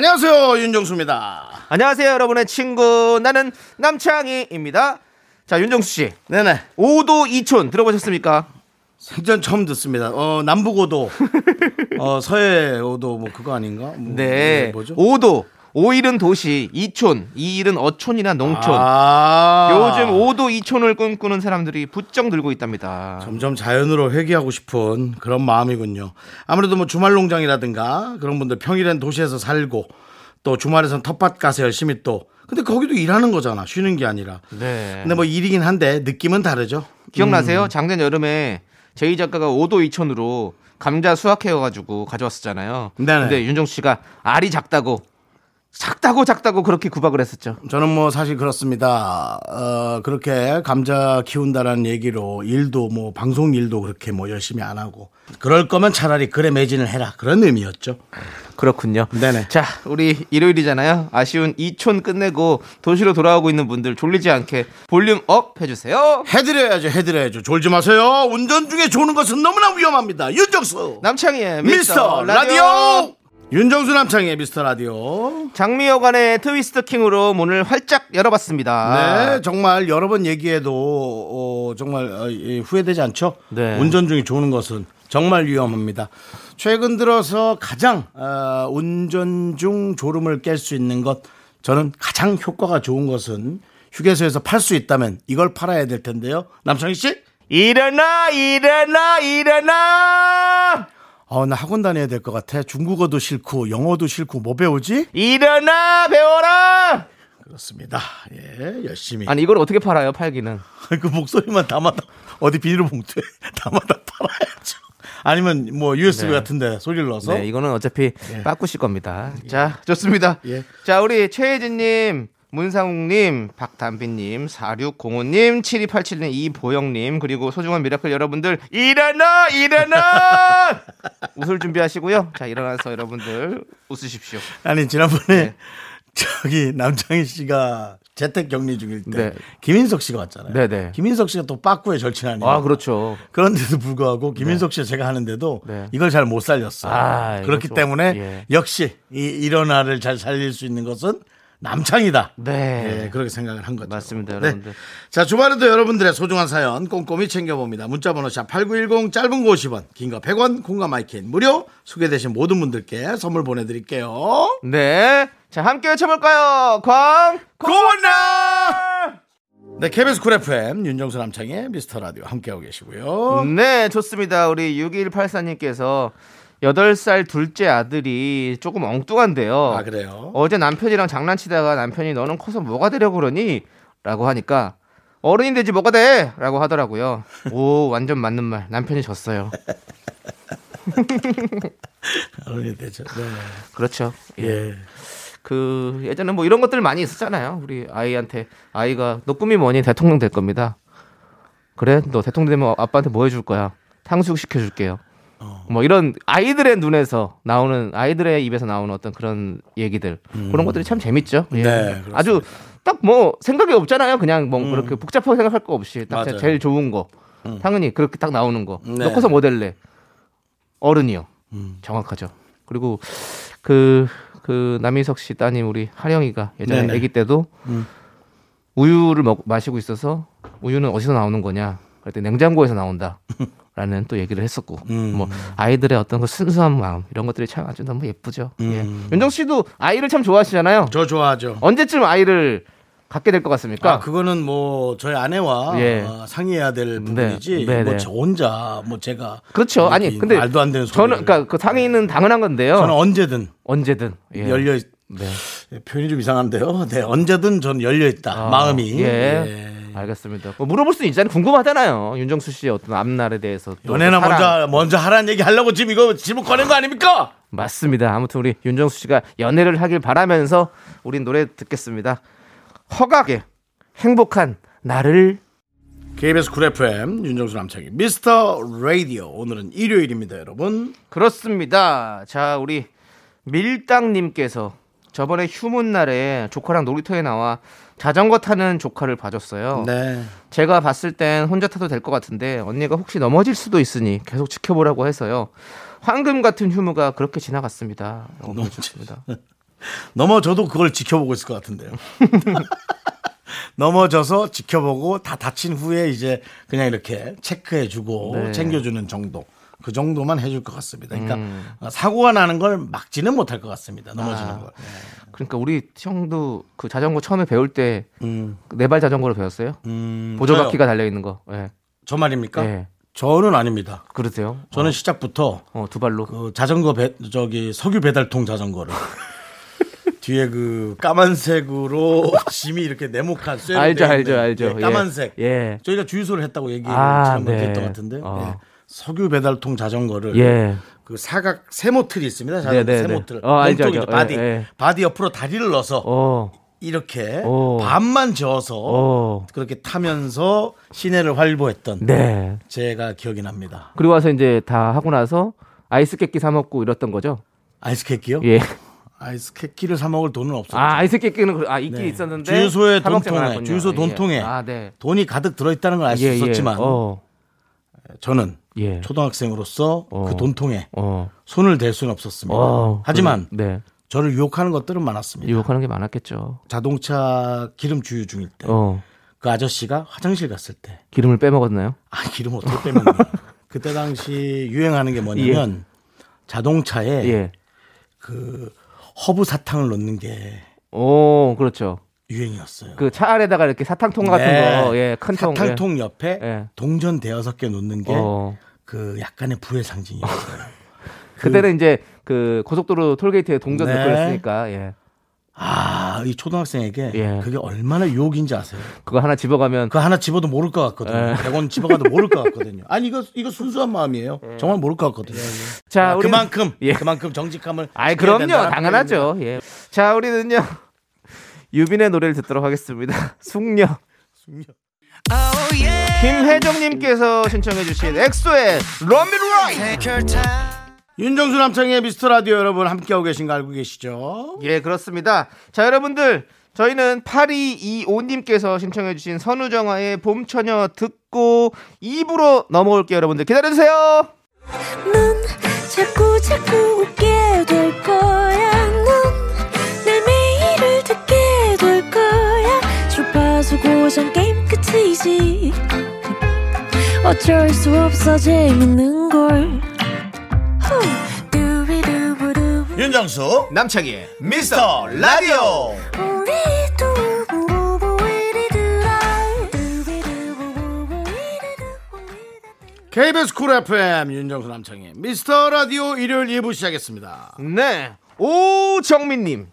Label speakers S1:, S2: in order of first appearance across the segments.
S1: 안녕하세요 윤정수입니다.
S2: 안녕하세요, 여러분의 친구. 나는 남창희입니다. 자, 윤정수 씨.
S1: 네네.
S2: 5도 2촌 들어보셨습니까?
S1: 생전 처음 듣습니다. 어 남북오도, 어 서해오도 뭐 그거 아닌가? 뭐,
S2: 네.
S1: 뭐죠?
S2: 5도. 5일은 도시, 2촌, 2일은 어촌이나 농촌.
S1: 아
S2: 요즘 5도 2촌을 꿈꾸는 사람들이 부쩍 늘고 있답니다.
S1: 점점 자연으로 회귀하고 싶은 그런 마음이군요. 아무래도 뭐 주말 농장이라든가 그런 분들 평일엔 도시에서 살고 또 주말에선 텃밭 가서 열심히 또 근데 거기도 일하는 거잖아. 쉬는 게 아니라.
S2: 네.
S1: 근데 뭐 일이긴 한데 느낌은 다르죠.
S2: 기억나세요? 작년 여름에 제이 작가가 5도 2촌으로 감자 수확해가지고 가져왔었잖아요.
S1: 네네.
S2: 근데 윤정수 씨가 알이 작다고 작다고 작다고 그렇게 구박을 했었죠.
S1: 저는 뭐 사실 그렇습니다. 어, 그렇게 감자 키운다라는 얘기로 일도 뭐 방송 일도 그렇게 뭐 열심히 안 하고 그럴 거면 차라리 글에 매진을 해라 그런 의미였죠.
S2: 그렇군요.
S1: 네네.
S2: 자, 우리 일요일이잖아요. 아쉬운 2촌 끝내고 도시로 돌아오고 있는 분들 졸리지 않게 볼륨 up 해주세요.
S1: 해드려야죠, 해드려야죠. 졸지 마세요. 운전 중에 조는 것은 너무나 위험합니다. 윤정수
S2: 남창희의
S1: 미스터 라디오. 윤정수 남창희의 미스터 라디오.
S2: 장미여관의 트위스트 킹으로 문을 활짝 열어봤습니다.
S1: 네, 정말 여러 번 얘기해도 어, 정말 어, 예, 후회되지 않죠.
S2: 네.
S1: 운전 중에 조는 것은 정말 위험합니다. 최근 들어서 가장 어, 운전 중 졸음을 깰 수 있는 것 저는 가장 효과가 좋은 것은 휴게소에서 팔 수 있다면 이걸 팔아야 될 텐데요. 남창희 씨?
S2: 일어나, 일어나, 일어나!
S1: 어, 나 학원 다녀야 될 것 같아. 중국어도 싫고 영어도 싫고 뭐 배우지?
S2: 일어나, 배워라!
S1: 그렇습니다. 예, 열심히.
S2: 아니, 이걸 어떻게 팔아요, 팔기는?
S1: 그 목소리만 담아다 어디 비닐봉투에 담아다 팔아야죠. 아니면 뭐 USB
S2: 네.
S1: 같은데 소리를 넣어서
S2: 네, 이거는 어차피 빠꾸실 겁니다. 자, 좋습니다.
S1: 예.
S2: 자, 우리 최혜진님, 문상욱님, 박담비님, 4605님, 7287님, 이보영님, 그리고 소중한 미라클 여러분들, 일어나! 일어나! 웃을 준비하시고요. 자, 일어나서 여러분들 웃으십시오.
S1: 아니 지난번에
S2: 네.
S1: 저기 남창희 씨가 재택 격리 중일 때
S2: 네.
S1: 김인석 씨가 왔잖아요.
S2: 네 네.
S1: 김인석 씨가 또 빠꾸에 절친하니까
S2: 아, 그렇죠.
S1: 그런데도 불구하고 김인석 씨가 제가 하는데도
S2: 네.
S1: 이걸 잘 못 살렸어요.
S2: 아,
S1: 그렇기
S2: 좀,
S1: 때문에
S2: 예.
S1: 역시 이 일어나를 잘 살릴 수 있는 것은 남창이다.
S2: 네.
S1: 예, 그렇게 생각을 한 거죠.
S2: 맞습니다,
S1: 네.
S2: 여러분들.
S1: 자, 주말에도 여러분들의 소중한 사연 꼼꼼히 챙겨봅니다. 문자번호 샵8910 짧은 거 50원, 긴 거 100원, 콩과 마이킹 무료 소개되신 모든 분들께 선물 보내드릴게요.
S2: 네. 자, 함께 외쳐볼까요? 광,
S1: 고나! 네, KBS Cool FM 윤정수 남창희의 미스터 라디오 함께하고 계시고요.
S2: 네, 좋습니다. 우리 6184님께서 8살 둘째 아들이 조금 엉뚱한데요.
S1: 아, 그래요?
S2: 어제 남편이랑 장난치다가 남편이 너는 커서 뭐가 되려고 그러니? 라고 하니까 어른이 되지 뭐가 돼? 라고 하더라고요. 오, 완전 맞는 말. 남편이 졌어요.
S1: 어른이 되죠. 네.
S2: 그렇죠. 예.
S1: 예.
S2: 그 예전에 뭐 이런 것들 많이 있었잖아요. 우리 아이한테 아이가 너 꿈이 뭐니 대통령 될 겁니다. 그래 너 대통령 되면 아빠한테 뭐 해줄 거야? 탕수육 시켜줄게요.
S1: 어.
S2: 뭐 이런 아이들의 눈에서 나오는 아이들의 입에서 나오는 어떤 그런 얘기들 그런 것들이 참 재밌죠. 예.
S1: 음. 네, 그렇습니다. 음.
S2: 아주 딱 뭐 생각이 없잖아요. 그냥 뭐 그렇게 복잡하게 생각할 거 없이 딱
S1: 맞아요. 음.
S2: 제일 좋은 거 당연히 그렇게 딱 나오는 거.
S1: 네.
S2: 뭐 될래? 어른이요.
S1: 음.
S2: 정확하죠. 그리고 그, 그 남희석 씨 따님 우리 하령이가 예전에
S1: 네네.
S2: 아기 때도
S1: 음.
S2: 우유를 먹, 마시고 있어서 우유는 어디서 나오는 거냐? 그랬더니 냉장고에서 나온다. 라는 또 얘기를 했었고
S1: 음.
S2: 뭐 아이들의 어떤 그 순수한 마음 이런 것들이 참 아주 너무 예쁘죠. 예.
S1: 음.
S2: 윤정 씨도 아이를 참 좋아하시잖아요.
S1: 저 좋아하죠.
S2: 언제쯤 아이를 갖게 될 것 같습니까?
S1: 아, 그거는 뭐 저희 아내와
S2: 예.
S1: 어, 상의해야 될 부분이지.
S2: 네,
S1: 뭐
S2: 네.
S1: 저 혼자 뭐 제가
S2: 그렇죠. 아니 근데
S1: 말도 안 되는
S2: 저는. 그러니까 그 상의는 당연한 건데요.
S1: 저는 언제든
S2: 언제든 예.
S1: 열려 있,
S2: 네.
S1: 표현이 좀 이상한데요. 네, 언제든 저는 열려 있다.
S2: 아,
S1: 마음이.
S2: 예.
S1: 예.
S2: 알겠습니다. 뭐 물어볼 수 있잖아요. 궁금하잖아요. 윤정수 씨의 어떤 앞날에 대해서. 또
S1: 연애나. 먼저 먼저 하라는 얘기 하려고 지금 이거 집을 꺼낸 거 아닙니까?
S2: 맞습니다. 아무튼 우리 윤정수 씨가 연애를 하길 바라면서 우린 노래 듣겠습니다. 허각의 행복한 나를
S1: KBS Cool FM 윤정수 남창희 미스터 라디오 오늘은 일요일입니다 여러분
S2: 그렇습니다. 자, 우리 밀당님께서 저번에 휴무 날에 조카랑 놀이터에 나와 자전거 타는 조카를 봐줬어요.
S1: 네
S2: 제가 봤을 땐 혼자 타도 될 것 같은데 언니가 혹시 넘어질 수도 있으니 계속 지켜보라고 해서요. 황금 같은 휴무가 그렇게 지나갔습니다. 보내주셨습니다.
S1: 넘어져도 그걸 지켜보고 있을 것 같은데요 넘어져서 지켜보고 다 다친 후에 이제 그냥 이렇게 체크해주고
S2: 네.
S1: 챙겨주는 정도 그 정도만 해줄 것 같습니다 그러니까
S2: 음.
S1: 사고가 나는 걸 막지는 못할 것 같습니다 넘어지는
S2: 아.
S1: 걸
S2: 그러니까 우리 형도 그 자전거 처음에 배울 때
S1: 음,
S2: 네발 자전거로 배웠어요?
S1: 음,
S2: 보조바퀴가 달려 있는 거. 예.
S1: 저 말입니까?
S2: 예.
S1: 저는 아닙니다.
S2: 그러세요?
S1: 저는 시작부터
S2: 어, 두 발로.
S1: 그 자전거 배, 저기 석유 배달통 자전거를 뒤에 그 까만색으로 짐이 이렇게 네모칸 쇠로
S2: 알죠,
S1: 돼
S2: 알죠, 알죠.
S1: 예, 까만색.
S2: 예.
S1: 저희가 주유소를 했다고 얘기를
S2: 아,
S1: 지난번에
S2: 네.
S1: 했던 것 같은데
S2: 어.
S1: 예. 석유 배달통 자전거를
S2: 예.
S1: 그 사각 세모 틀이 있습니다.
S2: 네, 네, 네.
S1: 세모 틀.
S2: 어, 알죠, 알죠.
S1: body.
S2: 예, 예.
S1: body 옆으로 다리를 넣어서
S2: 어.
S1: 이렇게
S2: 오.
S1: 반만 저어서
S2: 어.
S1: 그렇게 타면서 시내를 활보했던
S2: 네.
S1: 제가 기억이 납니다.
S2: 그리고 와서 이제 다 하고 나서 아이스 깨끼 사 먹고 이랬던 거죠?
S1: 아이스케키요?
S2: 예.
S1: 아이스케키를 사 먹을 돈은 없었죠.
S2: 아, 아이스 그- 아, 있긴
S1: 네.
S2: 있었는데
S1: 주유소에 돈통에. 주유소
S2: 예.
S1: 돈통에.
S2: 아, 네.
S1: 돈이 가득 들어 있다는 걸 알수
S2: 예, 예.
S1: 있었지만
S2: 어.
S1: 저는
S2: 예.
S1: 초등학생으로서
S2: 어.
S1: 그 돈통에
S2: 어.
S1: 손을 댈 수는 없었습니다.
S2: 어.
S1: 하지만
S2: 그- 네.
S1: 저를 유혹하는 것들은 많았습니다.
S2: 유혹하는 게 많았겠죠.
S1: 자동차 기름 주유 중일 때그
S2: 어.
S1: 아저씨가 화장실 갔을 때
S2: 기름을 빼먹었나요?
S1: 아, 기름 어떻게 빼먹냐. 그때 당시 유행하는 게 뭐냐면 자동차에
S2: 예.
S1: 그 허브 사탕을 넣는 게
S2: 오, 그렇죠.
S1: 유행이었어요.
S2: 그 차 안에다가 이렇게 사탕통 같은
S1: 네.
S2: 거, 예, 큰 통.
S1: 사탕통 옆에
S2: 예.
S1: 동전 대여섯 개 놓는 게
S2: 어.
S1: 그 약간의 부의 상징이었어요.
S2: 그 때는 이제 그 고속도로 톨게이트에 동전
S1: 네.
S2: 넣고 했으니까, 예.
S1: 아, 이 초등학생에게
S2: 예.
S1: 그게 얼마나 유혹인지 아세요?
S2: 그거 하나 집어가면
S1: 그거 하나 집어도 모를 것 같거든요.
S2: 예.
S1: 100원 집어가도 모를 것 같거든요. 아니, 이거, 이거 순수한 마음이에요. 정말 모를 것 같거든요.
S2: 자,
S1: 아,
S2: 우리
S1: 그만큼,
S2: 예.
S1: 그만큼 정직함을.
S2: 아이
S1: 지켜야
S2: 그럼요
S1: 된다는
S2: 당연하죠 예. 자 우리는요 유빈의 노래를 듣도록 하겠습니다. 숙녀. 김혜정님께서 신청해주신 엑소의 러미라이
S1: 윤정수 남창의 미스터 라디오 여러분 함께하고 계신 거 알고 계시죠?
S2: 예 그렇습니다. 자 여러분들 저희는 8225님께서 신청해주신 선우정아의 봄처녀 듣고 2부로 넘어올게요 여러분들. 기다려주세요.
S3: 넌 자꾸 자꾸 고정 게임 끝이지. 어쩔 수 없어 재밌는 걸. 후. 두비두부두.
S1: 윤정수
S2: 남창희의
S1: 미스터 라디오. KBS Cool FM 윤정수 남창희의 미스터 라디오 일요일 2부 시작했습니다.
S2: 네 오정민님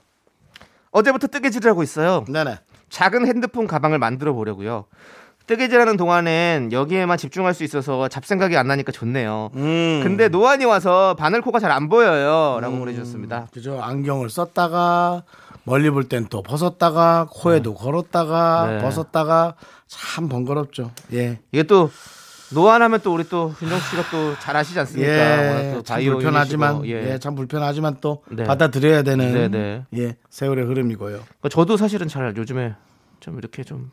S2: 어제부터 뜨개질을 하고 있어요
S1: 네네.
S2: 작은 핸드폰 가방을 만들어 보려고요. 뜨개질하는 동안엔 여기에만 집중할 수 있어서 잡생각이 안 나니까 좋네요.
S1: 음.
S2: 근데 노안이 와서 바늘코가 잘 안 보여요.라고 보내주셨습니다.
S1: 그죠. 안경을 썼다가 멀리 볼 땐 또 벗었다가 코에도 걸었다가
S2: 네.
S1: 벗었다가 참 번거롭죠. 예.
S2: 이게 또 노안하면 또 우리 또 윤정수 씨가 또 잘 아시지 않습니까?
S1: 예.
S2: 또
S1: 참 불편하지만 예.
S2: 예.
S1: 참 불편하지만 또
S2: 네.
S1: 받아들여야 되는
S2: 네, 네.
S1: 예. 세월의 흐름이고요.
S2: 그러니까 저도 사실은 잘 요즘에 좀 이렇게 좀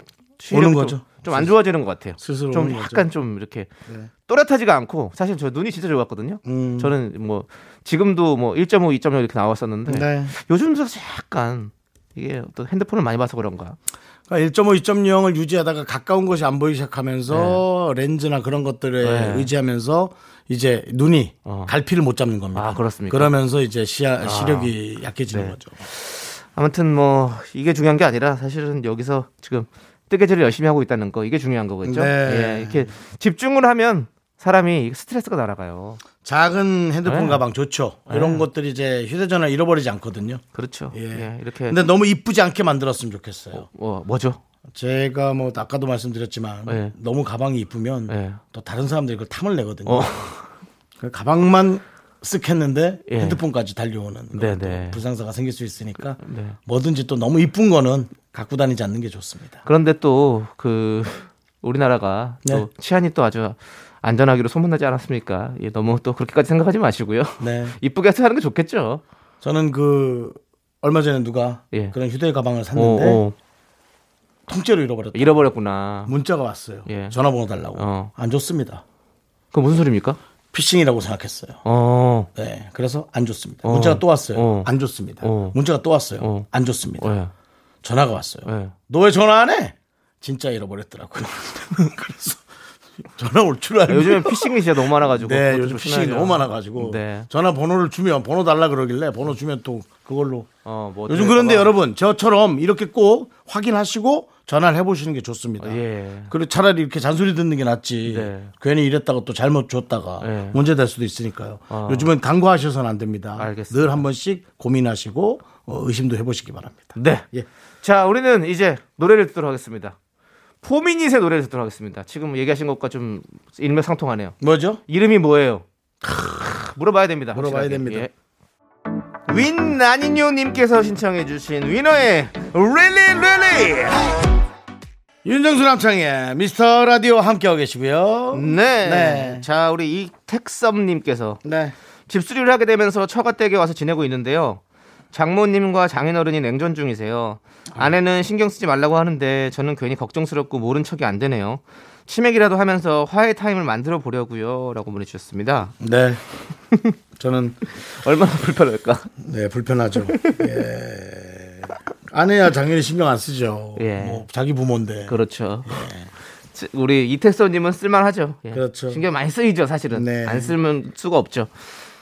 S1: 오는
S2: 좀-
S1: 거죠.
S2: 좀 안 좋아지는 것 같아요.
S1: 스스로
S2: 좀 약간
S1: 거죠.
S2: 좀 이렇게
S1: 네.
S2: 또렷하지가 않고 사실 저 눈이 진짜 좋았거든요.
S1: 음.
S2: 저는 뭐 지금도 뭐 1.5, 2.0 이렇게 나왔었는데
S1: 네.
S2: 요즘 들어서 약간 이게 어떤 핸드폰을 많이 봐서 그런가.
S1: 그러니까 1.5, 2.0을 유지하다가 가까운 것이 안 보이기 시작하면서 렌즈나 그런 것들에
S2: 네.
S1: 의지하면서 이제 눈이
S2: 어.
S1: 갈피를 못 잡는 겁니다.
S2: 아, 그렇습니까?
S1: 그러면서 이제 시야, 시력이 약해지는
S2: 네.
S1: 거죠.
S2: 아무튼 뭐 이게 중요한 게 아니라 사실은 여기서 지금 뜨개질을 열심히 하고 있다는 거 이게 중요한 거겠죠.
S1: 네.
S2: 예, 이렇게 집중을 하면 사람이 스트레스가 날아가요.
S1: 작은 핸드폰
S2: 네.
S1: 가방 좋죠. 이런 것들이 이제 휴대전화 잃어버리지 않거든요.
S2: 그렇죠.
S1: 예.
S2: 예, 이렇게
S1: 근데 너무 이쁘지 않게 만들었으면 좋겠어요.
S2: 뭐 뭐죠?
S1: 제가 뭐 아까도 말씀드렸지만
S2: 네.
S1: 너무 가방이 이쁘면
S2: 네.
S1: 또 다른 사람들이 그걸 탐을 내거든요.
S2: 어.
S1: 그 가방만 쓱 했는데
S2: 예.
S1: 핸드폰까지 달려오는
S2: 네네.
S1: 또 불상사가 생길 수 있으니까
S2: 네.
S1: 뭐든지 또 너무 이쁜 거는 갖고 다니지 않는 게 좋습니다.
S2: 그런데 또 그 우리나라가
S1: 네.
S2: 또 치안이 또 아주 안전하기로 소문나지 않았습니까? 예, 너무 또 그렇게까지 생각하지 마시고요.
S1: 네.
S2: 이쁘게 하는 게 좋겠죠.
S1: 저는 그 얼마 전에 누가
S2: 예.
S1: 그런 휴대 가방을
S2: 어,
S1: 샀는데
S2: 어,
S1: 통째로 잃어버렸다.
S2: 잃어버렸구나.
S1: 문자가 왔어요.
S2: 예.
S1: 전화번호 달라고.
S2: 어.
S1: 안 줬습니다.
S2: 그 무슨 소리입니까?
S1: 피싱이라고 생각했어요.
S2: 어,
S1: 네. 그래서 안 줬습니다.
S2: 어.
S1: 문자가 또 왔어요.
S2: 어.
S1: 안 줬습니다.
S2: 어.
S1: 문자가 또 왔어요.
S2: 어.
S1: 안 줬습니다.
S2: 예,
S1: 전화가 왔어요.
S2: 예.
S1: 너왜 전화 안 해? 진짜 잃어버렸더라고요. 그래서 전화 올 줄 알고.
S2: 요즘엔 피싱이 진짜 너무 많아가지고.
S1: 네, 요즘 피싱이. 너무 많아가지고
S2: 네.
S1: 전화 번호를 주면 번호 달라 그러길래 번호 주면 또 그걸로
S2: 어, 뭐
S1: 요즘 그런데
S2: 봐.
S1: 여러분 저처럼 이렇게 꼭 확인하시고 전화를 해보시는 게 좋습니다.
S2: 예.
S1: 그리고 차라리 이렇게 잔소리 듣는 게 낫지.
S2: 네.
S1: 괜히 이랬다가 또 잘못 줬다가
S2: 네.
S1: 문제 될 수도 있으니까요.
S2: 어.
S1: 요즘은 간과하셔서는 안 됩니다.
S2: 알겠습니다.
S1: 늘 한 번씩 고민하시고 어, 의심도 해보시기 바랍니다.
S2: 네.
S1: 예.
S2: 자, 우리는 이제 노래를 듣도록 하겠습니다. 포미닛의 노래를 듣도록 하겠습니다. 지금 얘기하신 것과 좀 일맥상통하네요.
S1: 뭐죠?
S2: 이름이 뭐예요? 물어봐야 됩니다.
S1: 물어봐야
S2: 확실하게.
S1: 됩니다.
S2: 예. 윈 나니뇨님께서 신청해주신 위너의 Really Really.
S1: 윤정수 남창의 미스터 라디오 함께하고 계시고요.
S2: 네.
S1: 네.
S2: 자, 우리 이택섭님께서
S1: 네.
S2: 집수리를 하게 되면서 처가댁에 와서 지내고 있는데요. 장모님과 장인어른이 냉전 중이세요. 아내는 신경 쓰지 말라고 하는데 저는 괜히 걱정스럽고 모른 척이 안 되네요. 치맥이라도 하면서 화해 타임을 만들어 보려고요. 라고 보내주셨습니다.
S1: 네. 저는
S2: 얼마나 불편할까?
S1: 네 불편하죠. 예. 아내야 당연히 신경 안 쓰죠.
S2: 예.
S1: 뭐 자기 부모인데.
S2: 그렇죠. 지- 우리 이택서님은 쓸만하죠. 예.
S1: 그렇죠.
S2: 신경 많이 쓰이죠, 사실은.
S1: 네.
S2: 안 쓰면 수가 없죠.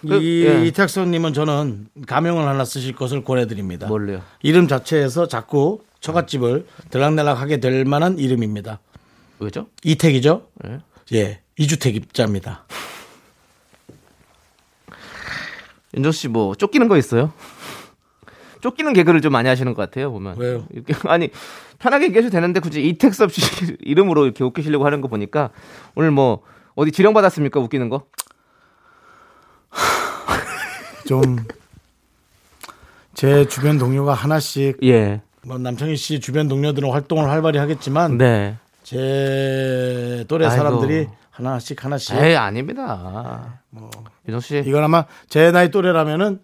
S2: 그,
S1: 이
S2: 예.
S1: 이택선님은 저는 가명을 하나 쓰실 것을 권해드립니다.
S2: 뭘로요?
S1: 이름 자체에서 자꾸 처갓집을 들락날락하게 될 만한 이름입니다.
S2: 왜죠?
S1: 이택이죠?
S2: 예.
S1: 예, 이주택 입자입니다.
S2: 윤정 씨 뭐 쫓기는 거 있어요? 쫓기는 개그를 좀 많이 하시는 것 같아요 보면.
S1: 왜요?
S2: 이렇게 아니 편하게 얘기해도 되는데 굳이 이택섭 씨 이름으로 이렇게 웃기시려고 하는 거 보니까 오늘 뭐 어디 지령 받았습니까 웃기는 거?
S1: 좀 제 주변 동료가 하나씩
S2: 예.
S1: 뭐 남창희 씨 주변 동료들은 활동을 활발히 하겠지만
S2: 네.
S1: 제 또래
S2: 아이고.
S1: 사람들이 하나씩 하나씩
S2: 에이 아닙니다. 윤정 씨.
S1: 이건 아마 제 나이 또래라면은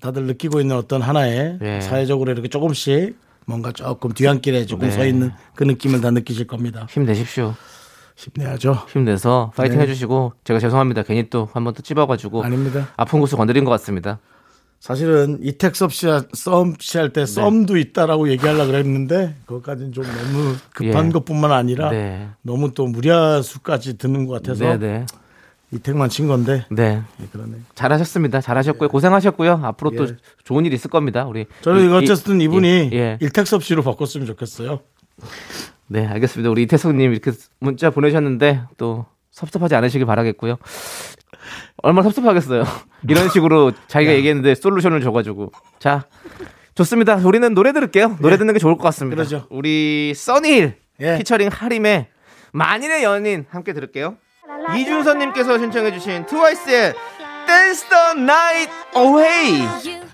S1: 다들 느끼고 있는 어떤 하나의
S2: 예.
S1: 사회적으로 이렇게 조금씩 뭔가 조금 뒤안길에 조금
S2: 네.
S1: 서 있는 그 느낌을 다 느끼실 겁니다.
S2: 힘내십시오.
S1: 힘내야죠.
S2: 힘내서 파이팅
S1: 네.
S2: 해주시고 제가 죄송합니다. 괜히 또 한 번 또 찝어가지고
S1: 아닙니다.
S2: 아픈 곳을 건드린 것 같습니다.
S1: 사실은 이택섭 씨썸씨할때
S2: 네.
S1: 썸도 있다라고 얘기하려고 그랬는데 그것까지는 좀 너무 급한
S2: 예.
S1: 것뿐만 아니라
S2: 네.
S1: 너무 또 무리수까지 드는 것 같아서
S2: 네네.
S1: 이택만 친 건데
S2: 네.
S1: 예, 그러네.
S2: 잘하셨습니다. 잘하셨고요. 고생하셨고요. 앞으로 또
S1: 예.
S2: 좋은 일 있을 겁니다. 우리
S1: 저는
S2: 이-
S1: 어쨌든 이분이
S2: 예, 예.
S1: 일택섭 씨로 바꿨으면 좋겠어요.
S2: 네, 알겠습니다. 우리 이태성님 이렇게 문자 보내셨는데 또 섭섭하지 않으시길 바라겠고요. 얼마나 섭섭하겠어요. 이런 식으로 자기가 얘기했는데 솔루션을 줘가지고 자 좋습니다. 우리는 노래 들을게요. 노래 듣는 게 좋을 것 같습니다.
S1: 그러죠.
S2: 우리 써니힐
S1: 예.
S2: 피처링 하림의 만인의 연인 함께 들을게요. 이준선님께서 신청해주신 트와이스의 Dance the Night Away.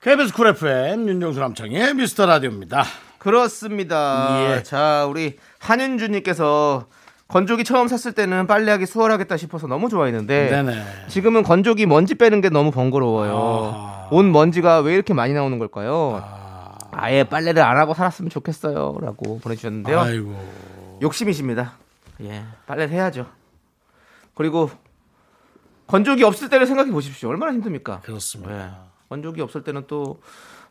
S1: KBS 쿨 FM 윤정수 남창의 미스터 라디오입니다.
S2: 그렇습니다.
S1: 예.
S2: 자, 우리 한윤주님께서 건조기 처음 샀을 때는 빨래하기 수월하겠다 싶어서 너무 좋아했는데
S1: 네네.
S2: 지금은 건조기 먼지 빼는 게 너무 번거로워요.
S1: 아하.
S2: 온 먼지가 왜 이렇게 많이 나오는 걸까요? 아 예 빨래를 안 하고 살았으면 좋겠어요.라고 보내주셨는데요.
S1: 아이고.
S2: 욕심이십니다. 예, 빨래를 해야죠. 그리고 건조기 없을 때를 생각해 보십시오. 얼마나 힘듭니까?
S1: 그렇습니다.
S2: 예. 건조기 없을 때는 또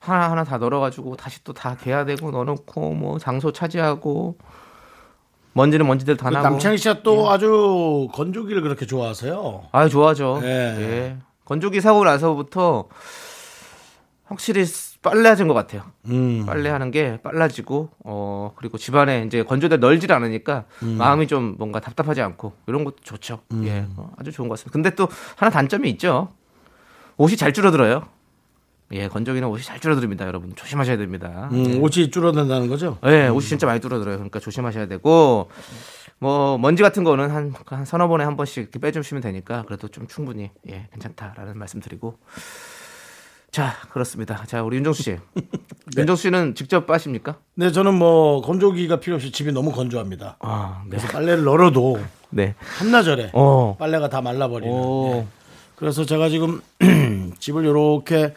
S2: 하나 하나 다 널어가지고 다시 또 다 개야 되고 넣어놓고 뭐 장소 차지하고 먼지는 먼지들 다 나고.
S1: 그 남창희 씨가 또 아주 건조기를 그렇게 좋아하세요.
S2: 아 좋아하죠.
S1: 예.
S2: 예. 건조기 사고 나서부터 확실히 빨래하신 것 같아요.
S1: 음.
S2: 빨래하는 게 빨라지고 어 그리고 집안에 이제 건조대 널질 않으니까
S1: 음.
S2: 마음이 좀 뭔가 답답하지 않고 이런 것도 좋죠. 예, 어, 아주 좋은 것 같습니다. 근데 또 하나 단점이 있죠. 옷이 잘 줄어들어요. 예, 건조기는 옷이 잘 줄어듭니다, 여러분. 조심하셔야 됩니다.
S1: 음, 옷이 줄어든다는 거죠?
S2: 예, 옷이 진짜 많이 줄어들어요. 그러니까 조심하셔야 되고 뭐 먼지 같은 거는 한, 한 서너 번에 한 번씩 이렇게 빼주시면 되니까 그래도 좀 충분히 예 괜찮다라는 말씀 드리고 자 그렇습니다. 자 우리 윤정수 씨, 윤정수 씨는 직접 빠십니까?
S1: 네, 저는 뭐 건조기가 필요 없이 집이 너무 건조합니다.
S2: 아, 네,
S1: 그래서 빨래를 널어도
S2: 네,
S1: 한나절에
S2: 어,
S1: 빨래가 다 말라버리는.
S2: 오,
S1: 예. 그래서 제가 지금 집을 이렇게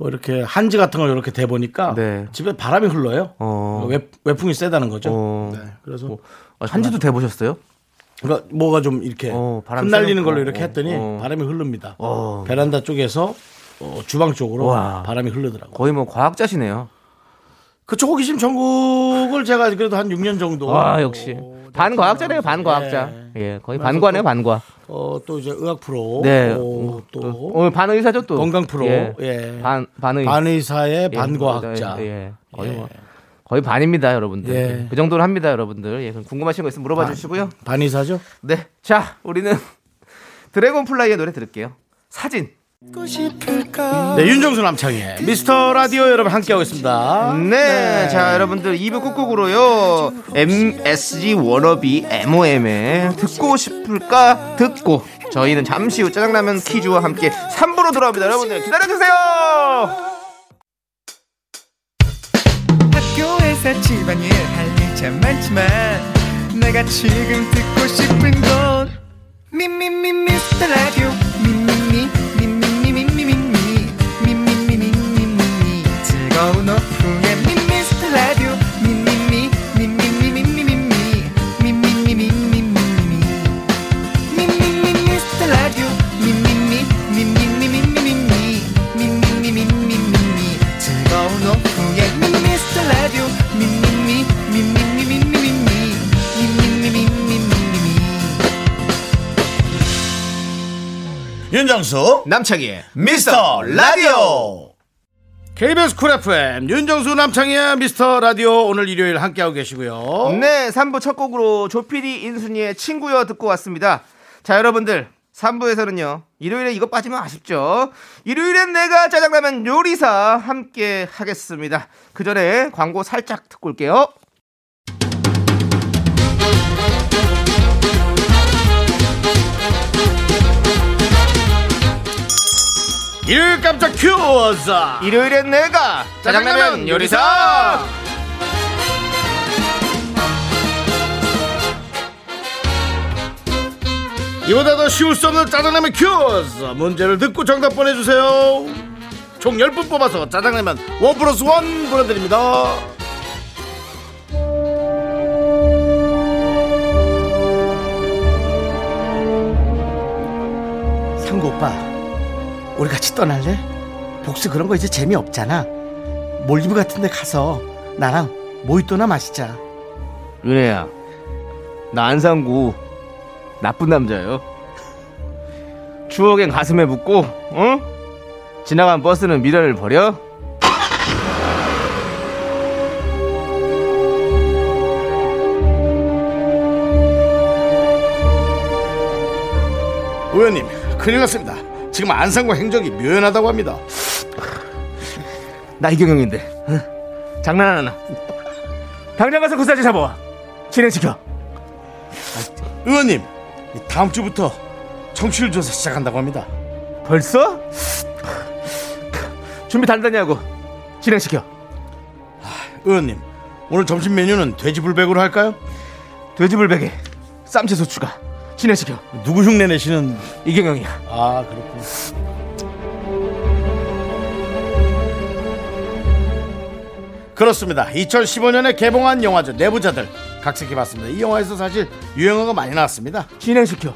S1: 뭐 이렇게 한지 같은 걸 이렇게 대 보니까
S2: 네.
S1: 집에 바람이 흘러요.
S2: 어.
S1: 외, 외풍이 세다는 거죠.
S2: 어.
S1: 네, 그래서
S2: 어, 한지도 대 보셨어요?
S1: 그러니까 뭐가 좀 이렇게
S2: 어,
S1: 흩날리는 걸로
S2: 거.
S1: 이렇게
S2: 어,
S1: 했더니
S2: 어.
S1: 바람이 흐릅니다.
S2: 어.
S1: 베란다 쪽에서 어, 주방 쪽으로
S2: 와.
S1: 바람이 흐르더라고요.
S2: 거의 뭐 과학자시네요.
S1: 그쪽 호기심 전국을 제가 그래도 한 6년 정도.
S2: 와 역시
S1: 어,
S2: 반과학자네요, 반 과학자.
S1: 예.
S2: 예, 거의 반과네요,
S1: 또-
S2: 반과.
S1: 어, 또 이제 의학 프로.
S2: 네,
S1: 어, 또
S2: 오늘 반 의사죠 또.
S1: 건강 프로.
S2: 예,
S1: 예.
S2: 반 반의.
S1: 반의사의
S2: 예,
S1: 반과학자.
S2: 예, 예. 거의
S1: 예.
S2: 뭐 거의 반입니다, 여러분들.
S1: 예.
S2: 그 정도는 합니다, 여러분들. 예, 궁금하신 거 있으면 물어봐 주시고요.
S1: 반의사죠?
S2: 네, 자, 우리는 Dragonfly의 노래 들을게요. 사진.
S1: 네, 윤정수 남창희의 미스터 라디오 여러분 함께하고 있습니다.
S2: 네, 자, 여러분들 2부 끝곡으로요. MSG Wannabe MOM의 듣고 싶을까 듣고 저희는 잠시 후 짜장라면 퀴즈와 함께 3부로 돌아옵니다. 여러분들 기다려주세요.
S4: 학교에서 집안일 할일참 많지만 내가 지금 듣고 싶은 건 미미미 미스터 라디오
S1: 윤정수
S2: 남창희의
S1: 미스터 라디오. KBS 쿨 FM 윤정수 남창희의 미스터 라디오 오늘 일요일 함께하고 계시고요.
S2: 네, 3부 첫 곡으로 조피디 인순이의 친구여 듣고 왔습니다. 자, 여러분들. 3부에서는요. 일요일에 이거 빠지면 아쉽죠. 일요일엔 내가 짜장라면 요리사 함께 하겠습니다. 그 전에 광고 살짝 듣고 올게요.
S1: 일요일 깜짝 퀴즈.
S2: 일요일엔 내가 짜장라면 요리사.
S1: 이보다 더 쉬울 수 없는 짜장라면 퀴즈. 문제를 듣고 정답 보내주세요. 총 10분 뽑아서 짜장라면 원 플러스 원 보내드립니다. 상구 오빠, 우리 같이 떠날래? 복수 그런 거 이제 재미없잖아. 몰디브 같은 데 가서 나랑 모히또나 마시자.
S2: 윤혜야, 나 안상구 나쁜 남자예요. 추억엔 가슴에 묻고, 응? 지나간 버스는 미련을 버려?
S1: 의원님, 큰일 났습니다. 지금 안상과 행적이 묘연하다고 합니다.
S2: 나 이경영인데, 응? 장난하나? 당장 가서 그 사진 잡아와. 진행시켜.
S1: 의원님, 이 다음 주부터 청취율 조사 시작한다고 합니다.
S2: 벌써? 준비 단단히 하고 진행시켜.
S1: 의원님, 오늘 점심 메뉴는 돼지불백으로 할까요?
S2: 돼지불백에 쌈채소 추가. 진행시켜.
S1: 누구 흉내 내시는?
S2: 이경영이야.
S1: 아, 그렇군. 그렇습니다. 2015년에 개봉한 영화죠. 내부자들 각색해 봤습니다. 이 영화에서 사실 유행어가 많이 나왔습니다.
S2: 진행시켜.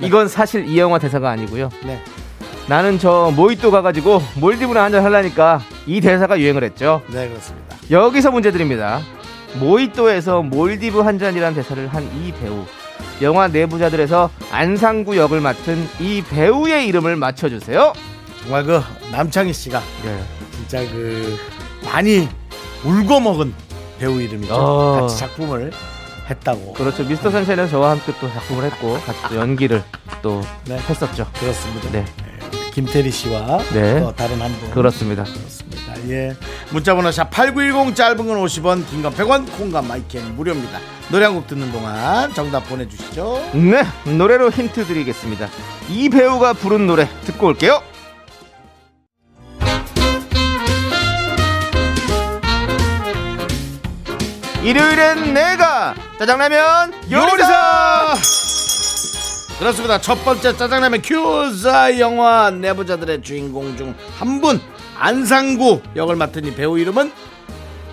S2: 이건 사실 이 영화 대사가 아니고요.
S1: 네.
S2: 나는 저 모히또 가가지고 몰디브나 한잔 하려니까 이 대사가 유행을 했죠.
S1: 네, 그렇습니다.
S2: 여기서 문제 드립니다. 모히또에서 몰디브 한 잔이라는 대사를 한 이 배우. 영화 내부자들에서 안상구 역을 맡은 이 배우의 이름을 맞춰주세요.
S1: 정말 그 남창희 씨가
S2: 네.
S1: 진짜 그 많이 울고 먹은 배우 이름이죠.
S2: 어.
S1: 같이 작품을 했다고.
S2: 그렇죠. 미스터 선샤인에서 저와 함께 또 작품을 했고 같이 또 연기를 또
S1: 네.
S2: 했었죠.
S1: 그렇습니다.
S2: 네.
S1: 김태리 씨와
S2: 네.
S1: 또 다른 한 분.
S2: 그렇습니다.
S1: 그렇습니다. 예. 문자번호 샵8910 짧은 건 50원, 긴 건 100원, 콩과 마이크는 무료입니다. 노래 한 곡 듣는 동안 정답 보내주시죠.
S2: 네, 노래로 힌트 드리겠습니다. 이 배우가 부른 노래 듣고 올게요. 일요일엔 내가 짜장라면 요리사!
S1: 요리사! 그렇습니다. 첫 번째 짜장라면 큐사 영화 내부자들의 주인공 중 한 분 안상구 역을 맡은 이 배우 이름은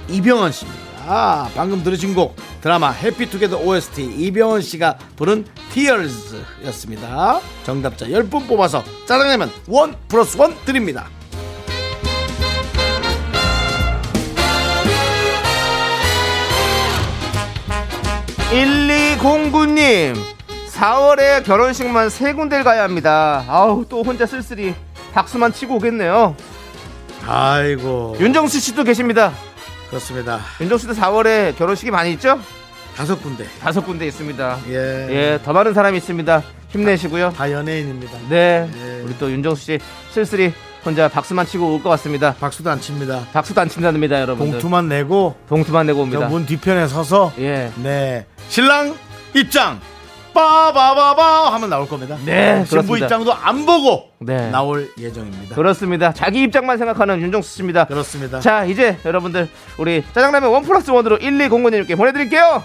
S1: 이병헌 씨입니다. 아, 방금 들으신 곡 드라마 해피투게더 OST 이병헌 씨가 부른 Tears였습니다. 정답자 10분 뽑아서 짜장라면 원 플러스 원 드립니다.
S2: 1209님 4월에 결혼식만 세 군데를 가야 합니다. 아우 또 혼자 쓸쓸히 박수만 치고 오겠네요.
S1: 아이고
S2: 윤정수 씨도 계십니다.
S1: 그렇습니다.
S2: 윤정수 씨도 4월에 결혼식이 많이 있죠?
S1: 다섯 군데.
S2: 다섯 군데 있습니다.
S1: 예.
S2: 예, 더 많은 사람이 있습니다. 힘내시고요.
S1: 다 연예인입니다.
S2: 네,
S1: 예.
S2: 우리 또 윤정수 씨 쓸쓸히 혼자 박수만 치고 올 것 같습니다.
S1: 박수도 안 칩니다.
S2: 박수도 안 친답니다, 여러분들.
S1: 봉투만 내고
S2: 봉투만 내고 옵니다.
S1: 문 뒤편에 서서
S2: 예.
S1: 네 신랑 입장 빠바바바 하면 나올 겁니다.
S2: 네,
S1: 신부
S2: 그렇습니다.
S1: 입장도 안 보고
S2: 네.
S1: 나올 예정입니다.
S2: 그렇습니다. 자기 입장만 생각하는 윤정수 씨입니다.
S1: 그렇습니다.
S2: 자, 이제 여러분들 우리 짜장라면 원 플러스 원으로 1209님께 보내드릴게요.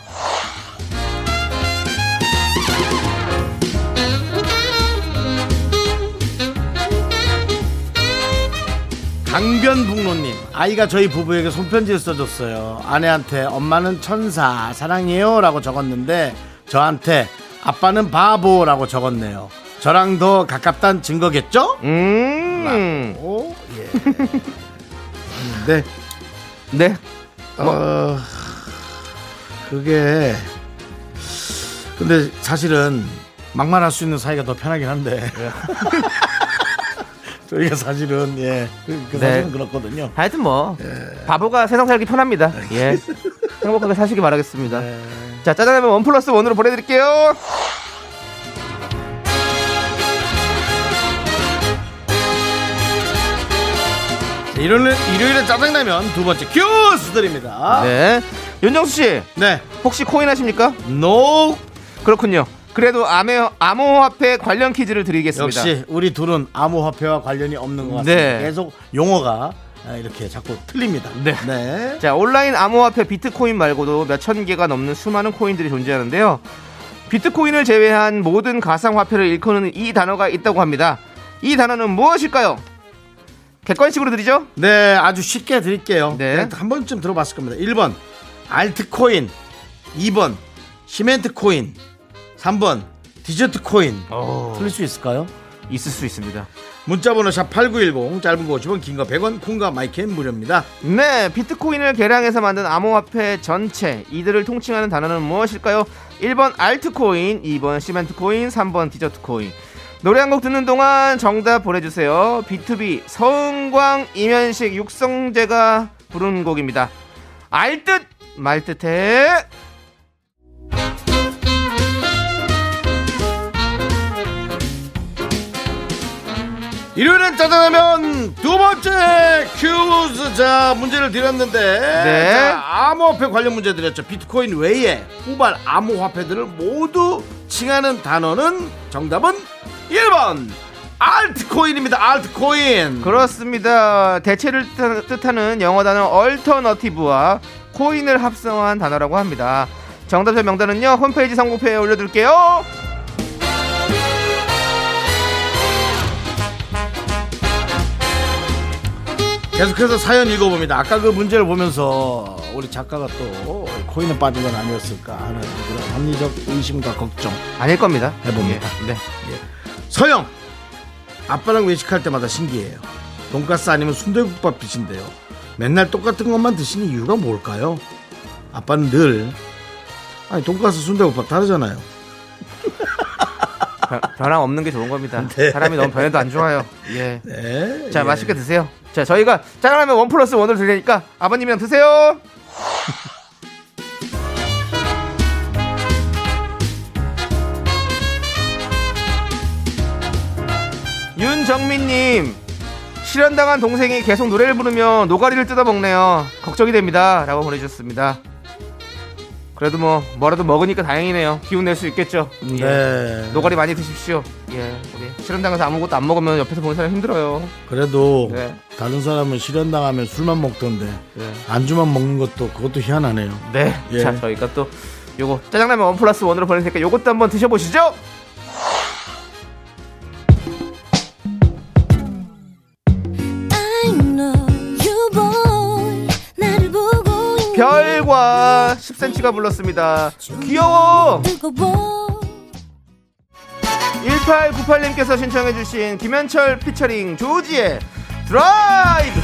S1: 강변북로님 아이가 저희 부부에게 손편지를 써줬어요. 아내한테 엄마는 천사 사랑해요 라고 적었는데 저한테 아빠는 바보라고 적었네요. 저랑 더 가깝단 증거겠죠?
S2: 음.
S1: 오, 예. 네.
S2: 네.
S1: 어, 그게 근데 사실은 막말할 수 있는 사이가 더 편하긴 한데 저희가 사실은 예, 그, 그
S2: 네.
S1: 사실은 그렇거든요.
S2: 하여튼 뭐 바보가 세상 살기 편합니다. 예. 행복하게 사시기 바라겠습니다.
S1: 네.
S2: 자, 짜장라면 one plus one으로 보내드릴게요.
S1: 자, 일요일에, 일요일에 짜장라면 두 번째 퀴즈 드립니다.
S2: 네. 윤정수 씨,
S1: 네.
S2: 혹시 코인 하십니까?
S1: No
S2: 그렇군요. 그래도 암호, 암호화폐 관련 퀴즈를 드리겠습니다.
S1: 역시 우리 둘은 암호화폐와 관련이 없는 것 같습니다.
S2: 네.
S1: 계속 용어가 아, 이렇게 자꾸 틀립니다.
S2: 네.
S1: 네.
S2: 자, 온라인 암호화폐 비트코인 말고도 몇천 개가 넘는 수많은 코인들이 존재하는데요. 비트코인을 제외한 모든 가상화폐를 일컫는 이 단어가 있다고 합니다. 이 단어는 무엇일까요? 객관식으로 드리죠?
S1: 네, 아주 쉽게 드릴게요.
S2: 네.
S1: 네. 한 번쯤 들어봤을 겁니다. 1번 알트코인, 2번 시멘트코인, 3번 디저트 코인. 틀릴 수 있을까요?
S2: 있을 수 있습니다.
S1: 문자번호 샵 8910 짧은 거 50원 긴 거 100원 콩과 마이크는 무료입니다.
S2: 네, 비트코인을 개량해서 만든 암호화폐 전체 이들을 통칭하는 단어는 무엇일까요? 1번 알트코인, 2번 시멘트코인, 3번 디저트코인. 노래 한 곡 듣는 동안 정답 보내주세요. B2B 서은광 이면식 육성재가 부른 곡입니다. 알듯 말듯해.
S1: 일요일엔 짜장라면 두 번째 큐즈 자 문제를 드렸는데
S2: 네.
S1: 자, 암호화폐 관련 문제 드렸죠 비트코인 외에 후발 암호화폐들을 모두 칭하는 단어는 정답은 1번 알트코인입니다 알트코인
S2: 그렇습니다. 대체를 뜻하- 뜻하는 영어 단어 얼터너티브와 코인을 합성한 단어라고 합니다. 정답자 명단은요 홈페이지 선곡표에 올려둘게요.
S1: 계속해서 사연 읽어봅니다 아까 그 문제를 보면서 우리 작가가 또 코인에 빠진 건 아니었을까 하는 그런 합리적 의심과 걱정
S2: 아닐 겁니다.
S1: 해봅니다.
S2: 예, 네.
S1: 서영 아빠랑 외식할 때마다 신기해요 돈가스 아니면 순대국밥 드신대요 맨날 똑같은 것만 드시는 이유가 뭘까요? 아빠는 늘 아니 돈가스 순대국밥 다르잖아요
S2: 변- 변함 없는 게 좋은 겁니다. 사람이 너무 변해도 안 좋아요. 예.
S1: 네,
S2: 자
S1: 예.
S2: 맛있게 드세요. 자 저희가 짜장라면 원 플러스 원을 드리니까 아버님이랑 드세요. 윤정민님 실연당한 동생이 계속 노래를 부르며 노가리를 뜯어먹네요. 걱정이 됩니다. 라고 보내주셨습니다 그래도 뭐 뭐라도 먹으니까 다행이네요 기운 낼 수 있겠죠 예.
S1: 네.
S2: 노가리 많이 드십시오 예 우리 실연당해서 아무것도 안 먹으면 옆에서 보는 사람 힘들어요
S1: 그래도
S2: 네.
S1: 다른 사람은 실연당하면 술만 먹던데
S2: 네.
S1: 안주만 먹는 것도 그것도 희한하네요.
S2: 네.
S1: 예.
S2: 자, 저희가 또 요거 짜장라면 one plus one으로 보내니까 요것도 한번 드셔보시죠. 별과 10cm가 불렀습니다. 귀여워.
S3: 뜨거워
S2: 1898님께서 신청해주신 김현철 피처링 조지의 드라이브.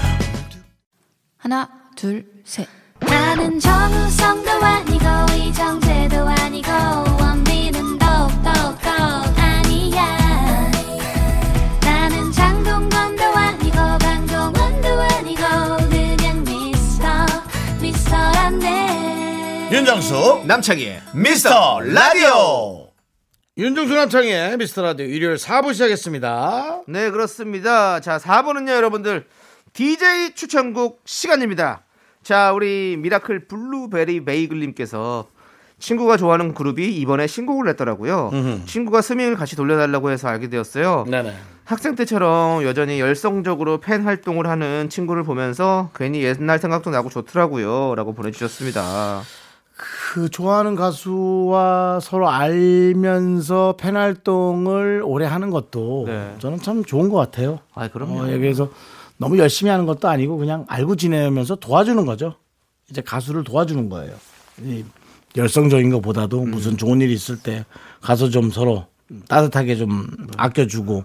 S5: 하나, 둘, 셋.
S3: 나는 정우성도 아니고 이정재도 아니고
S1: 윤정수
S2: 남창희의
S1: 미스터 라디오. 윤정수 남창희의 미스터 라디오 일요일 4부 시작했습니다.
S2: 네, 그렇습니다. 자, 4부는요, 여러분들. DJ 추천곡 시간입니다. 자, 우리 미라클 블루베리 베이글님께서 친구가 좋아하는 그룹이 이번에 신곡을 냈더라고요. 친구가 스밍을 같이 돌려달라고 해서 알게 되었어요.
S1: 네네.
S2: 학생 때처럼 여전히 열성적으로 팬 활동을 하는 친구를 보면서 괜히 옛날 생각도 나고 좋더라고요. 라고 보내주셨습니다.
S1: 그 좋아하는 가수와 서로 알면서 팬 활동을 오래 하는 것도
S2: 네.
S1: 저는 참 좋은 것 같아요.
S2: 아, 그럼요.
S1: 어, 여기에서 너무 열심히 하는 것도 아니고 그냥 알고 지내면서 도와주는 거죠. 이제 가수를 도와주는 거예요. 이 열성적인 것보다도
S2: 음.
S1: 무슨 좋은 일이 있을 때 가서 좀 서로 따뜻하게 좀 아껴주고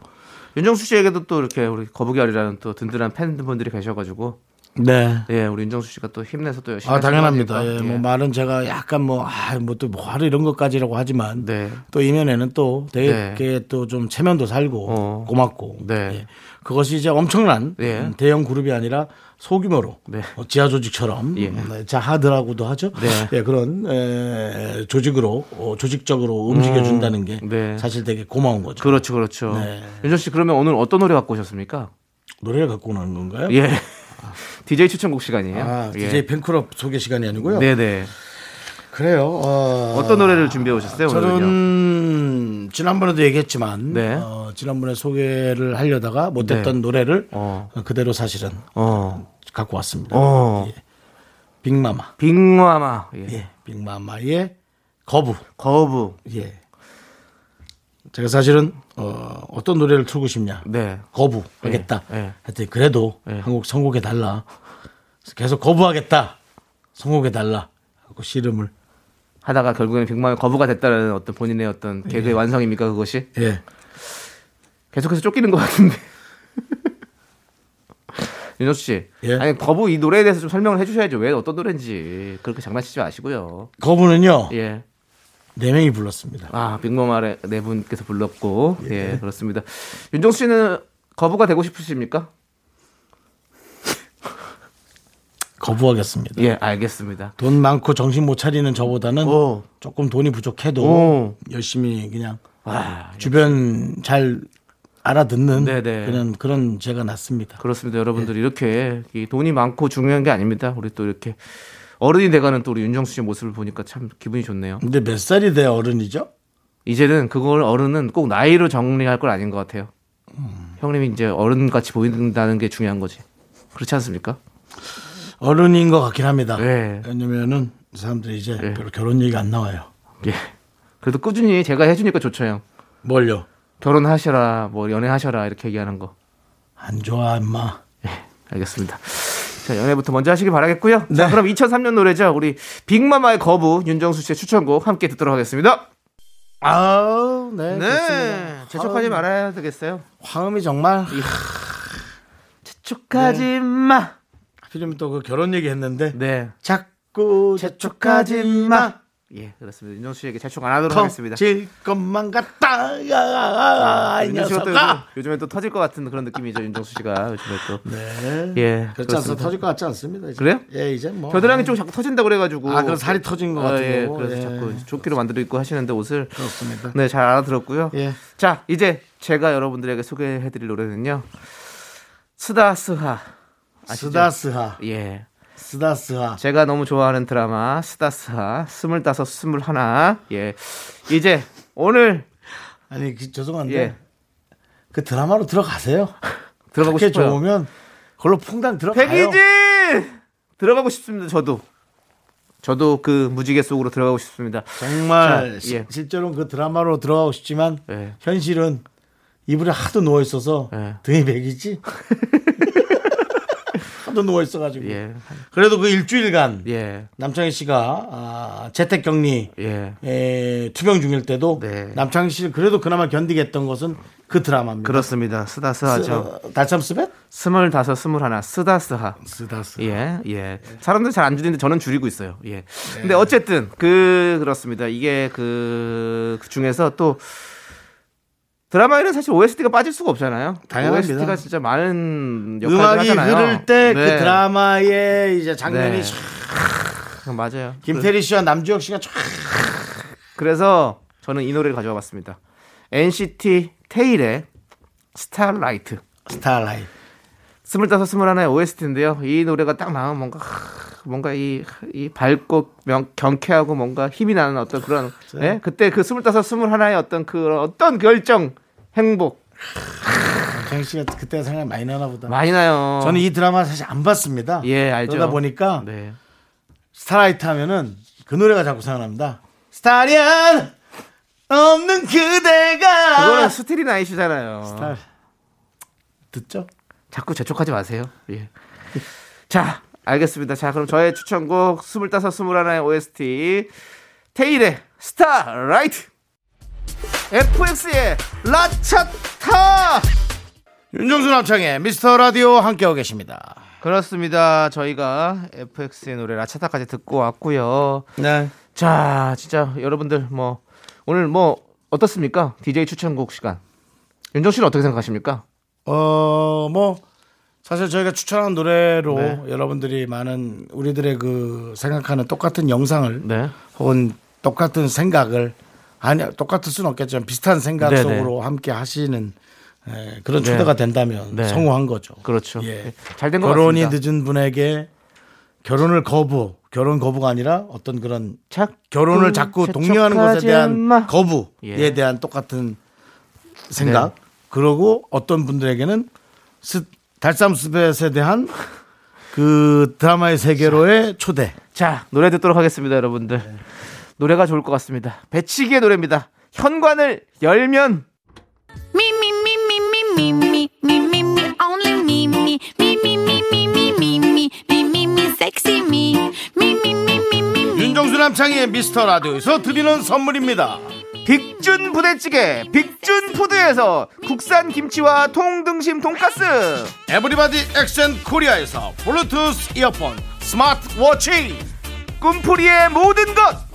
S2: 윤정수 씨에게도 또 이렇게 우리 거북이 알이라는 또 든든한 팬분들이 계셔가지고
S1: 네.
S2: 예, 우리 윤정수 씨가 또 힘내서 또 열심히
S1: 아 당연합니다. 예,
S2: 거니까.
S1: 뭐 말은 제가 약간 뭐 아 뭐또 뭐하러 이런 것까지라고 하지만
S2: 네.
S1: 또 이면에는 또 되게
S2: 네.
S1: 또좀 체면도 살고
S2: 어.
S1: 고맙고
S2: 네.
S1: 예. 그것이 이제 엄청난
S2: 예.
S1: 음, 대형 그룹이 아니라 소규모로
S2: 네.
S1: 어, 지하 조직처럼
S2: 예.
S1: 음, 네, 자하드라고도 하죠.
S2: 네.
S1: 예, 그런 에, 조직으로 어, 조직적으로 움직여 준다는 게
S2: 네.
S1: 사실 되게 고마운 거죠.
S2: 그렇죠, 그렇죠.
S1: 네.
S2: 윤정 씨 그러면 오늘 어떤 노래 갖고 오셨습니까?
S1: 노래를 갖고 오는 건가요?
S2: 예. DJ 추천곡 시간이에요.
S1: 아,
S2: 예.
S1: DJ 팬클럽 소개 시간이 아니고요.
S2: 네네.
S1: 그래요. 어,
S2: 어떤 노래를 준비해 오셨어요? 오늘은요?
S1: 저는 지난번에도 얘기했지만
S2: 네.
S1: 어, 지난번에 소개를 하려다가 못했던
S2: 네.
S1: 노래를
S2: 어.
S1: 그대로 사실은
S2: 어.
S1: 갖고 왔습니다.
S2: 어.
S1: 예. 빅마마.
S2: 빅마마. 예.
S1: 예. 빅마마의 거부.
S2: 거부.
S1: 예. 제가 사실은 어, 어떤 노래를 틀고 싶냐.
S2: 네.
S1: 거부 하겠다.
S2: 예, 예.
S1: 하여튼 그래도
S2: 예.
S1: 한곡 선곡해 달라. 계속 거부하겠다. 선곡해 달라. 하고 씨름을
S2: 하다가 결국에는 빅마의 거부가 됐다는 어떤 본인의 어떤 개그의 완성입니까 그것이?
S1: 예.
S2: 계속해서 쫓기는 것 같은데. 윤정수 씨.
S1: 예.
S2: 아니 거부 이 노래에 대해서 좀 설명을 해주셔야죠. 왜 어떤 노래인지 그렇게 장난치지 마시고요.
S1: 거부는요.
S2: 예.
S1: 네 명이 불렀습니다.
S2: 아, 빅마마의 네 분께서 불렀고, 예, 그렇습니다. 윤정수 씨는 거부가 되고 싶으십니까?
S1: 거부하겠습니다.
S2: 예, 알겠습니다.
S1: 돈 많고 정신 못 차리는 저보다는
S2: 오.
S1: 조금 돈이 부족해도
S2: 오.
S1: 열심히 그냥
S2: 와,
S1: 주변 잘 알아듣는
S2: 네네.
S1: 그런 그런 제가 낫습니다.
S2: 그렇습니다. 여러분들 이렇게 이 돈이 많고 중요한 게 아닙니다. 우리 또 이렇게 어른이 돼가는 또 우리 윤정수 씨 모습을 보니까 참 기분이 좋네요.
S1: 근데 몇 살이 돼야 어른이죠?
S2: 이제는 그걸 어른은 꼭 나이로 정리할 건 아닌 것 같아요. 형님이 이제 어른같이 보인다는 게 중요한 거지. 그렇지 않습니까?
S1: 어른인 것 같긴 합니다.
S2: 네.
S1: 왜냐면은 이 사람들이 이제
S2: 네.
S1: 별로 결혼 얘기가 안 나와요.
S2: 예. 그래도 꾸준히 제가 해주니까 좋죠, 형.
S1: 뭘요?
S2: 결혼하셔라, 뭐 연애하셔라 이렇게 얘기하는 거.
S1: 안 좋아, 임마.
S2: 알겠습니다. 자, 연애부터 먼저 하시길 바라겠고요. 자,
S1: 네.
S2: 그럼 2003년 노래죠. 우리 빅마마의 거부 윤정수 씨의 추천곡 함께 듣도록 하겠습니다.
S1: 아우, 네.
S2: 네.
S1: 좋습니다.
S2: 재촉하지
S1: 아우,
S2: 말아야 되겠어요.
S1: 화음이 정말
S2: 재촉하지 마.
S1: 하필이면 또 그 결혼 얘기 했는데
S2: 네.
S1: 자꾸 재촉하지 마.
S2: 예, 그렇습니다. 윤정수 씨에게 재촉 안 하도록 하겠습니다.
S1: 터질 것만 같다. 야, 아, 이
S2: 윤정수 씨가 또. 요즘, 요즘에 또 터질 것 같은 그런 느낌이죠. 윤정수 씨가 요즘에 또.
S1: 네.
S2: 예,
S1: 그렇지 않습니다. 터질 것 같지 않습니다. 이제.
S2: 그래요?
S1: 예, 이제 뭐.
S2: 겨드랑이 쪽 자꾸 터진다 그래가지고.
S1: 아, 그럼 살이 터진 것 같은
S2: 예,
S1: 거고.
S2: 그래서
S1: 예.
S2: 자꾸 조끼로 만들어 입고 하시는데 옷을.
S1: 그렇습니다.
S2: 네, 잘 알아들었고요.
S1: 예.
S2: 자, 이제 제가 여러분들에게 소개해드릴 노래는요. 스다스하. 아시죠?
S1: 스다스하.
S2: 예.
S1: 스다스하.
S2: 제가 너무 좋아하는 드라마 스다스하 스물다섯 스물하나 예 이제 오늘
S1: 아니, 그, 죄송한데.
S2: 예
S1: 그 드라마로 들어가세요.
S2: 들어가고 싶어요
S1: 좋으면 그걸로 풍당 들어가요.
S2: 백이진 들어가고 싶습니다 저도 저도 그 무지개 속으로 들어가고 싶습니다
S1: 정말
S2: 자,
S1: 시-
S2: 예.
S1: 실제로는 그 드라마로 들어가고 싶지만
S2: 예.
S1: 현실은 이불에 하도 누워 있어서
S2: 예.
S1: 등이 백이지. 하도 누워 있어가지고.
S2: 예
S1: 그래도 그 일주일간
S2: 예,
S1: 남창희 씨가 아, 재택격리
S2: 예.
S1: 에, 투병 중일 때도
S2: 네.
S1: 남창희 씨를 그래도 그나마 견디겠던 것은 그 드라마입니다.
S2: 그렇습니다 스다스하죠
S1: 스- 달참 스벳?
S2: 스물다섯 스물하나 스다스하
S1: 스다스.
S2: 예, 예. 사람들 잘 안 줄이는데 저는 줄이고 있어요. 예. 근데 어쨌든 그 그렇습니다. 이게 그, 그 중에서 또 드라마에는 사실 OST가 빠질 수가 없잖아요.
S1: 당연합니다.
S2: OST가 진짜 많은 역할을
S1: 음악이
S2: 하잖아요.
S1: 흐를 때그
S2: 네.
S1: 드라마의 이제 장면이
S2: 네.
S1: 촤-
S2: 맞아요.
S1: 김태리 씨와 남주혁 씨가 촤-
S2: 그래서 저는 이 노래를 가져와 봤습니다. NCT 태일의 Starlight. Starlight. 스물다섯 스물하나의 OST인데요. 이 노래가 딱 나오면 뭔가 하, 뭔가 이, 이 밝고 명, 경쾌하고 뭔가 힘이 나는 어떤 그런 예? 그때 그 스물다섯 스물하나의 어떤 그 어떤 결정 행복
S1: 남창희 씨가 그때 생각이 많이 나나 보다.
S2: 많이 나요.
S1: 저는 이 드라마 사실 안 봤습니다.
S2: 예 알죠.
S1: 그러다 보니까
S2: 네.
S1: 스타라이트 하면은 그 노래가 자꾸 생각납니다. 스타리안 없는 그대가
S2: 그거는 스틸이 나이시잖아요.
S1: 스타- 듣죠?
S2: 자꾸 재촉하지 마세요. 예. 자, 알겠습니다. 자, 그럼 저의 추천곡 스물다섯 스물하나의 OST 테일의 스타라이트 FX의 라차타
S1: 윤정수 남창의 미스터 라디오 함께하고 계십니다.
S2: 그렇습니다. 저희가 FX의 노래 라차타까지 듣고 왔고요.
S1: 네.
S2: 자, 진짜 여러분들 뭐 오늘 뭐 어떻습니까? DJ 추천곡 시간. 윤정 씨는 어떻게 생각하십니까?
S1: 어, 뭐, 사실 저희가 추천한 노래로
S2: 네.
S1: 여러분들이 많은 우리들의 그 생각하는 똑같은 영상을
S2: 네.
S1: 혹은 똑같은 생각을 아니 똑같을 수는 없겠지만 비슷한 생각
S2: 네네.
S1: 속으로 함께 하시는 에, 그런
S2: 네.
S1: 초대가 된다면
S2: 네.
S1: 성공한 거죠.
S2: 그렇죠.
S1: 예.
S2: 잘된것
S1: 결혼이
S2: 같습니다.
S1: 늦은 분에게 결혼을 거부, 결혼 거부가 아니라 어떤 그런 결혼을 자꾸 독려하는 것에 대한
S2: 마.
S1: 거부에
S2: 예.
S1: 대한 똑같은 생각.
S2: 네.
S1: 그러고 어떤 분들에게는 스, 달쌈스벳에 대한 그 드라마의 세계로의 초대.
S2: 자, 노래 듣도록 하겠습니다, 여러분들. 노래가 좋을 것 같습니다. 배치기의 노래입니다. 현관을 열면
S1: 윤정수 남창희의 미스터 라디오에서 드리는 선물입니다.
S2: 빅준 부대찌개 빅준푸드에서 국산 김치와 통등심 돈가스
S1: 에브리바디 액션 코리아에서 블루투스 이어폰 스마트워치
S2: 꿈풀이의 모든 것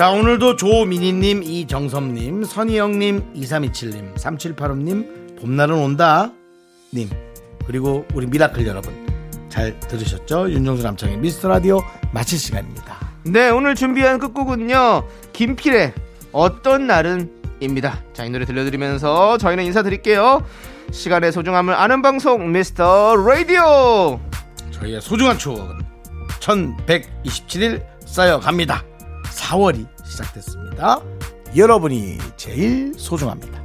S1: 자 오늘도 조미니님 이정섭님 선희영님 2327님 3785님 봄날은 온다. 님. 그리고 우리 미라클 여러분 잘 들으셨죠? 윤정수 남창희의 미스터라디오 마칠 시간입니다.
S2: 네 오늘 준비한 끝곡은요 김필의 어떤 날은 입니다. 자 이 노래 들려드리면서 저희는 인사드릴게요. 시간의 소중함을 아는 방송 미스터 라디오!
S1: 저희의 소중한 추억은 1127일 쌓여갑니다 4월이 시작됐습니다. 여러분이 제일 소중합니다